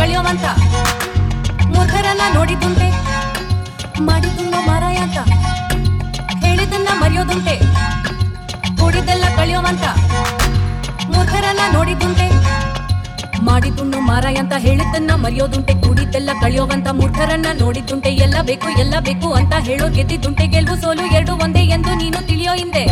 ಕಳಿಯೋವಂತ ಮುಖರನ್ನ ನೋಡಿದ್ದುಂಟೆ ಮಾಡಿದ್ದುನ್ನ ಮಾರಾಯ ಅಂತ, ಹೇಳಿದ್ದನ್ನ ಮರೆಯೋದುಂಟೆ, ಕೂಡಿದ್ದೆಲ್ಲ ಕಳಿಯೋವಂತ ಮುಖರನ್ನ ನೋಡಿದ್ದುಂಟೆ ಮಾಡಿದ್ದುನ್ನು ಮಾರಾಯ ಅಂತ, ಹೇಳಿದ್ದನ್ನ ಮರೆಯೋದುಂಟೆ, ಕೂಡಿದ್ದೆಲ್ಲ ಕಳಿಯೋವಂತ ಮುಖರನ್ನ ನೋಡಿದ್ದುಂಟೆ, ಎಲ್ಲ ಬೇಕು ಎಲ್ಲ ಬೇಕು ಅಂತ ಹೇಳೋ ಗೆದ್ದಿದ್ದುಂಟೆ, ಗೆಲ್ವು ಸೋಲು ಎರಡು ಒಂದೇ ಎಂದು ನೀನು ತಿಳಿಯೋ ಹಿಂದೆ.